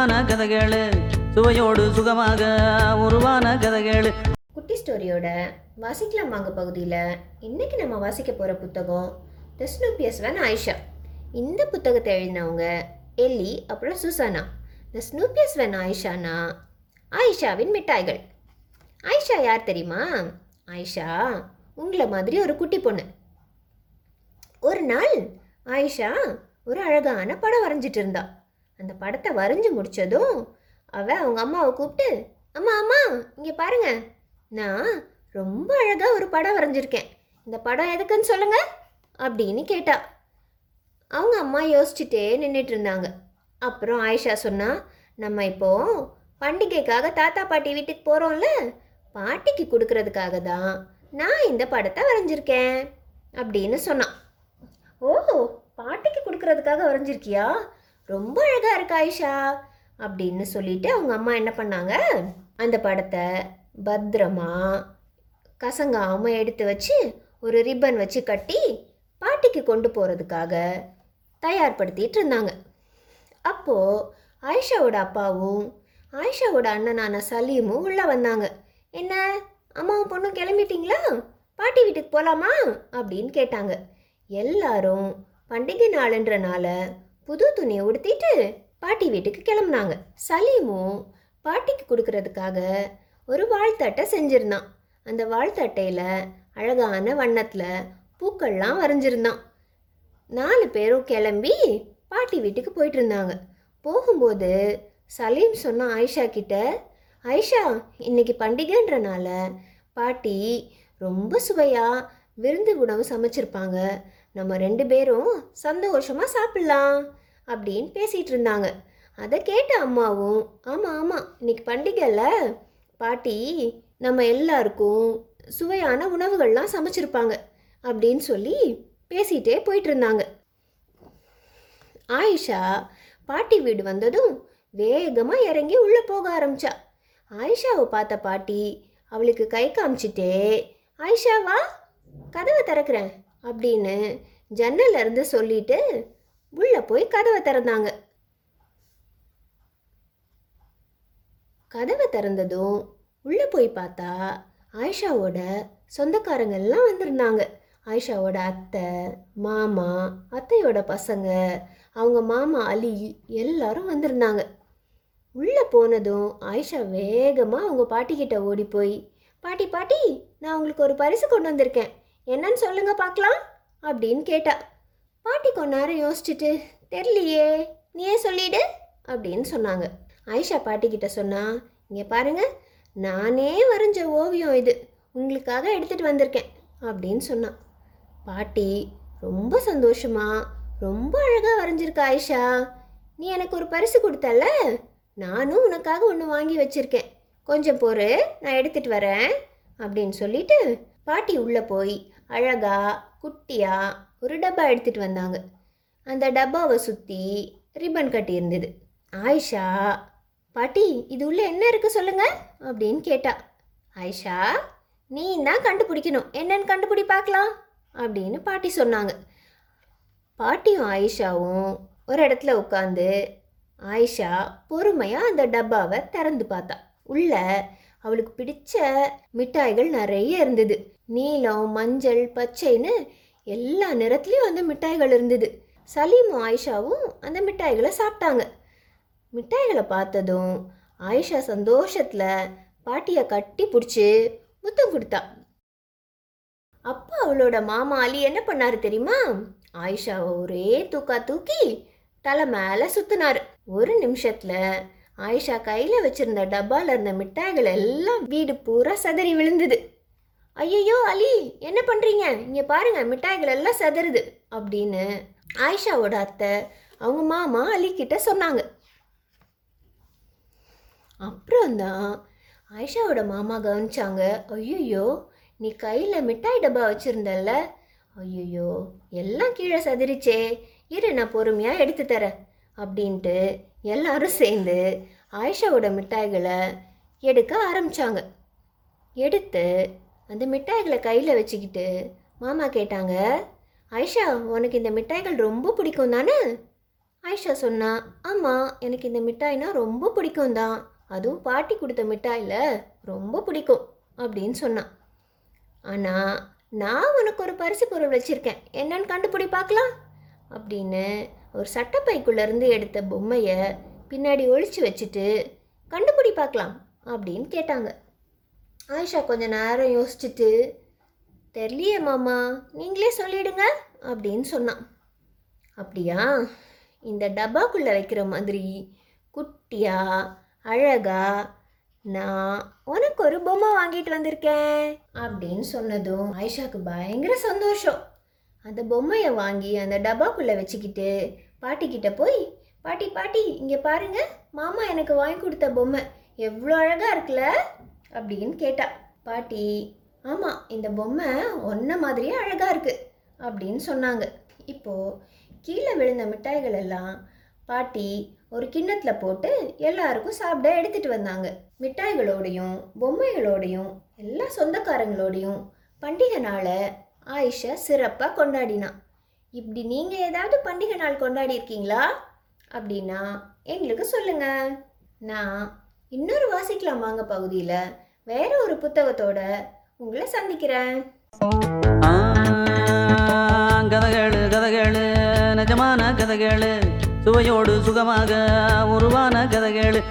சுவையான கதைகள். சுவையோடு சுகமாக உருவான கதைகள். குட்டி ஸ்டோரியோட வாசிக்கலாம் வாங்க பகுதியில். இன்னைக்கு நம்ம வாசிக்க போகிற புத்தகம் த ஸ்னூப்பியஸ் வேன் ஆயிஷா இந்த புத்தகத்தை எழுதினவங்க எல்லி அப்புறம் சுசானா. த ஸ்னூப்பியஸ் வேன் ஆயிஷானா ஆயிஷாவின் மிட்டாய்கள். ஆயிஷா யார் தெரியுமா? ஆயிஷா உங்களை மாதிரி ஒரு குட்டி பொண்ணு. ஒரு நாள் ஆயிஷா ஒரு அழகான படம் வரைஞ்சிட்டு இருந்தா. அந்த படத்தை வரைஞ்சு முடிச்சதும் அவள் அவங்க அம்மாவை கூப்பிட்டு அம்மா அம்மா இங்கே பாருங்க. நான் ரொம்ப அழகாக ஒரு படம் வரைஞ்சிருக்கேன். இந்த படம் எதுக்குன்னு சொல்லுங்க. அப்படின்னு கேட்டா. அவங்க அம்மா யோசிச்சுட்டே நின்றுட்டு இருந்தாங்க. அப்புறம் ஆயிஷா சொன்னா நம்ம இப்போ பண்டிகைக்காக தாத்தா பாட்டி வீட்டுக்கு போகிறோம்ல பாட்டிக்கு கொடுக்கறதுக்காக தான் நான் இந்த படத்தை வரைஞ்சிருக்கேன். அப்படின்னு சொன்னான். ஓ பாட்டிக்கு கொடுக்கறதுக்காக வரைஞ்சிருக்கியா? ரொம்ப அழகாக இருக்கு ஆயிஷா அப்படின்னு சொல்லிட்டு அவங்க அம்மா என்ன பண்ணாங்க? அந்த படத்தை பத்திரமா கசங்காமல் எடுத்து வச்சு ஒரு ரிப்பன் வச்சு கட்டி பாட்டிக்கு கொண்டு போகிறதுக்காக தயார்படுத்திட்டு இருந்தாங்க. அப்போது ஆயிஷாவோட அப்பாவும் ஆயிஷாவோட அண்ணனான சலீமும் உள்ளே வந்தாங்க. என்ன? அம்மாவும் பொண்ணும் கிளம்பிட்டீங்களா? பாட்டி வீட்டுக்கு போகலாமா அப்படின்னு கேட்டாங்க. எல்லாரும் பண்டிகை நாளுன்றனால புது துணியை உடுத்திட்டு பாட்டி வீட்டுக்கு கிளம்புனாங்க. சலீமும் பாட்டிக்கு கொடுக்கறதுக்காக ஒரு வாழ்த்தட்டை செஞ்சிருந்தான். அந்த வாழ்த்தட்டையில் அழகான வண்ணத்தில் பூக்கள்லாம் வரைஞ்சிருந்தான். நாலு பேரும் கிளம்பி பாட்டி வீட்டுக்கு போயிட்டு இருந்தாங்க போகும்போது சலீம் சொன்ன ஆயிஷா கிட்ட ஆயிஷா இன்னைக்கு பண்டிகைன்றனால பாட்டி ரொம்ப சுவையாக விருந்து உணவு சமைச்சிருப்பாங்க. நம்ம ரெண்டு பேரும் சந்தோஷமாக சாப்பிட்லாம் அப்படின்னு பேசிகிட்டு இருந்தாங்க. அதை கேட்ட அம்மாவும் ஆமாம் ஆமாம் இன்னைக்கு பண்டிகைல பாட்டி நம்ம எல்லாருக்கும் சுவையான உணவுகள்லாம் சமைச்சிருப்பாங்க அப்படின்னு சொல்லி பேசிகிட்டே போயிட்டு இருந்தாங்க. ஆயிஷா பாட்டி வீடு வந்ததும் வேகமாக இறங்கி உள்ளே போக ஆரம்பிச்சா. ஆயிஷாவை பார்த்த பாட்டி அவளுக்கு கை காமிச்சிட்டே ஆயிஷாவா கதவை திறக்கிறேன். அப்படின்னு ஜன்னல்ல இருந்து சொல்லிட்டு உள்ளே போய் கதவை திறந்தாங்க. கதவை திறந்ததும் உள்ளே போய் பார்த்தா ஆயிஷாவோட சொந்தக்காரங்க எல்லாம் வந்திருந்தாங்க. ஆயிஷாவோட அத்தை மாமா அத்தையோட பசங்க அவங்க மாமா அலி எல்லாரும் வந்திருந்தாங்க. உள்ளே போனதும் ஆயிஷா வேகமாக அவங்க பாட்டிக்கிட்ட ஓடி போய் பாட்டி பாட்டி நான் உங்களுக்கு ஒரு பரிசு கொண்டு வந்திருக்கேன். என்னன்னு சொல்லுங்க பார்க்கலாம் அப்படின்னு கேட்டா. பாட்டி கொஞ்ச நேரம் யோசிச்சுட்டு தெரியலையே நீயே சொல்லிடு அப்படின்னு சொன்னாங்க. ஆயிஷா பாட்டிக்கிட்ட சொன்னா இங்கே பாருங்க நானே வரைஞ்ச ஓவியம் இது உங்களுக்காக எடுத்துட்டு வந்திருக்கேன் அப்படின்னு சொன்னான் பாட்டி ரொம்ப சந்தோஷமா ரொம்ப அழகாக வரைஞ்சிருக்க ஆயிஷா நீ எனக்கு ஒரு பரிசு கொடுத்தல நானும் உனக்காக ஒன்று வாங்கி வச்சுருக்கேன் கொஞ்சம் பொறு நான் எடுத்துகிட்டு வரேன் அப்படின்னு சொல்லிட்டு பாட்டி உள்ளே போய் அழகாக குட்டியாக ஒரு டப்பா எடுத்துகிட்டு வந்தாங்க. அந்த டப்பாவை சுற்றி ரிப்பன் கட்டியிருந்தது ஆயிஷா பாட்டி இது உள்ள என்ன இருக்குது சொல்லுங்கள் அப்படின்னு கேட்டா ஆயிஷா நீ தான் கண்டுபிடிக்கணும். என்னன்னு கண்டுபிடி பார்க்கலாம். அப்படின்னு பாட்டி சொன்னாங்க. பாட்டியும் ஆயிஷாவும் ஒரு இடத்துல உட்காந்து ஆயிஷா பொறுமையாக அந்த டப்பாவை திறந்து பார்த்தா. உள்ள அவளுக்கு பிடிச்ச மிட்டாய்கள் நிறைய இருந்தது. நீலம் மஞ்சள் பச்சைன்னு எல்லா நிறத்துலையும் அந்த மிட்டாய்கள் இருந்தது. சலீமும் ஆயிஷாவும் அந்த மிட்டாய்களை சாப்பிட்டாங்க. மிட்டாய்களை பார்த்ததும் ஆயிஷா சந்தோஷத்தில் பாட்டியை கட்டி பிடிச்சி முத்தம் கொடுத்தா. அப்போ அவளோட மாமா அலி என்ன பண்ணாரு தெரியுமா? ஆயிஷாவை ஒரே தூக்கா தூக்கி தலை மேலே சுத்தினாரு. ஒரு நிமிஷத்தில் ஆயிஷா கையில் வச்சிருந்த டப்பால இருந்த மிட்டாய்கள் எல்லாம் வீடு பூரா சதறி விழுந்தது. ஐயோ அலி என்ன பண்ணுறீங்க இங்கே பாருங்க மிட்டாய்கள் எல்லாம் சதறுது அப்படின்னு ஆயிஷாவோட அத்தை அவங்க மாமா அலி கிட்ட சொன்னாங்க. அப்புறம் தான் ஆயிஷாவோட மாமா கவனிச்சாங்க. ஐயோ நீ கையில் மிட்டாய் டப்பா வச்சுருந்தல்ல? ஐயோ எல்லாம் கீழே சதிரிச்சே இரு நான் பொறுமையாக எடுத்து தரேன் அப்படின்ட்டு எல்லாரும் சேர்ந்து ஆயிஷாவோட மிட்டாய்களை எடுக்க ஆரம்பித்தாங்க எடுத்து அந்த மிட்டாய்களை கையில் வச்சுக்கிட்டு மாமா கேட்டாங்க ஆயிஷா உனக்கு இந்த மிட்டாய்கள் ரொம்ப பிடிக்கும் தானே? ஆயிஷா சொன்னா ஆமாம் எனக்கு இந்த மிட்டாய்னா ரொம்ப பிடிக்கும் தான். அதுவும் பாட்டி கொடுத்த மிட்டாயில் ரொம்ப பிடிக்கும் அப்படின்னு சொன்னான் ஆனால் நான் உனக்கு ஒரு பரிசு பொருள் வச்சுருக்கேன். என்னன்னு கண்டுபிடி பார்க்கலாம் அப்படின்னு ஒரு சட்டப்பைக்குள்ளேருந்து எடுத்த பொம்மையை பின்னாடி ஒழிச்சு வச்சுட்டு கண்டுபிடி பார்க்கலாம் அப்படின்னு கேட்டாங்க. ஆயிஷா கொஞ்ச நேரம் யோசிச்சுட்டு தெரியலையே மாமா நீங்களே சொல்லிடுங்க அப்படின்னு சொன்னான். அப்படியா? இந்த டப்பாக்குள்ளே வைக்கிற மாதிரி குட்டியா அழகா நான் உனக்கு ஒரு பொம்மை வாங்கிட்டு வந்திருக்கேன் அப்படின்னு சொன்னதும் ஆயிஷாக்கு பயங்கர சந்தோஷம். அந்த பொம்மையை வாங்கி அந்த டப்பாக்குள்ளே வச்சுக்கிட்டு பாட்டிக்கிட்ட போய் பாட்டி பாட்டி இங்கே பாருங்க மாமா எனக்கு வாங்கி கொடுத்த பொம்மை. எவ்வளோ அழகாக இருக்குல்ல? அப்படின்னு கேட்டா பாட்டி ஆமாம் இந்த பொம்மை ஒன்றை மாதிரியே அழகாக இருக்குது அப்படின்னு சொன்னாங்க. இப்போது கீழே விழுந்த மிட்டாய்கள் எல்லாம் பாட்டி ஒரு கிண்ணத்தில் போட்டு எல்லாருக்கும் சாப்பிட எடுத்துகிட்டு வந்தாங்க. மிட்டாய்களோடையும் பொம்மைகளோடையும் எல்லா சொந்தக்காரங்களோடையும் பண்டிகை நாளை ஆயிஷா சிறப்பாக கொண்டாடினான் இப்படி நீங்கள் ஏதாவது பண்டிகை நாள் கொண்டாடி இருக்கீங்களா அப்படின்னா எங்களுக்கு சொல்லுங்க. நான் இன்னொரு வாசிக்கலாம் வாங்க பகுதியில். வேற ஒரு புத்தகத்தோட உங்களை சந்திக்கிறேன். ஆ, கதைகளு நிஜமான கதைகளு. சுவையோடு சுகமாக உருவான கதைகளு.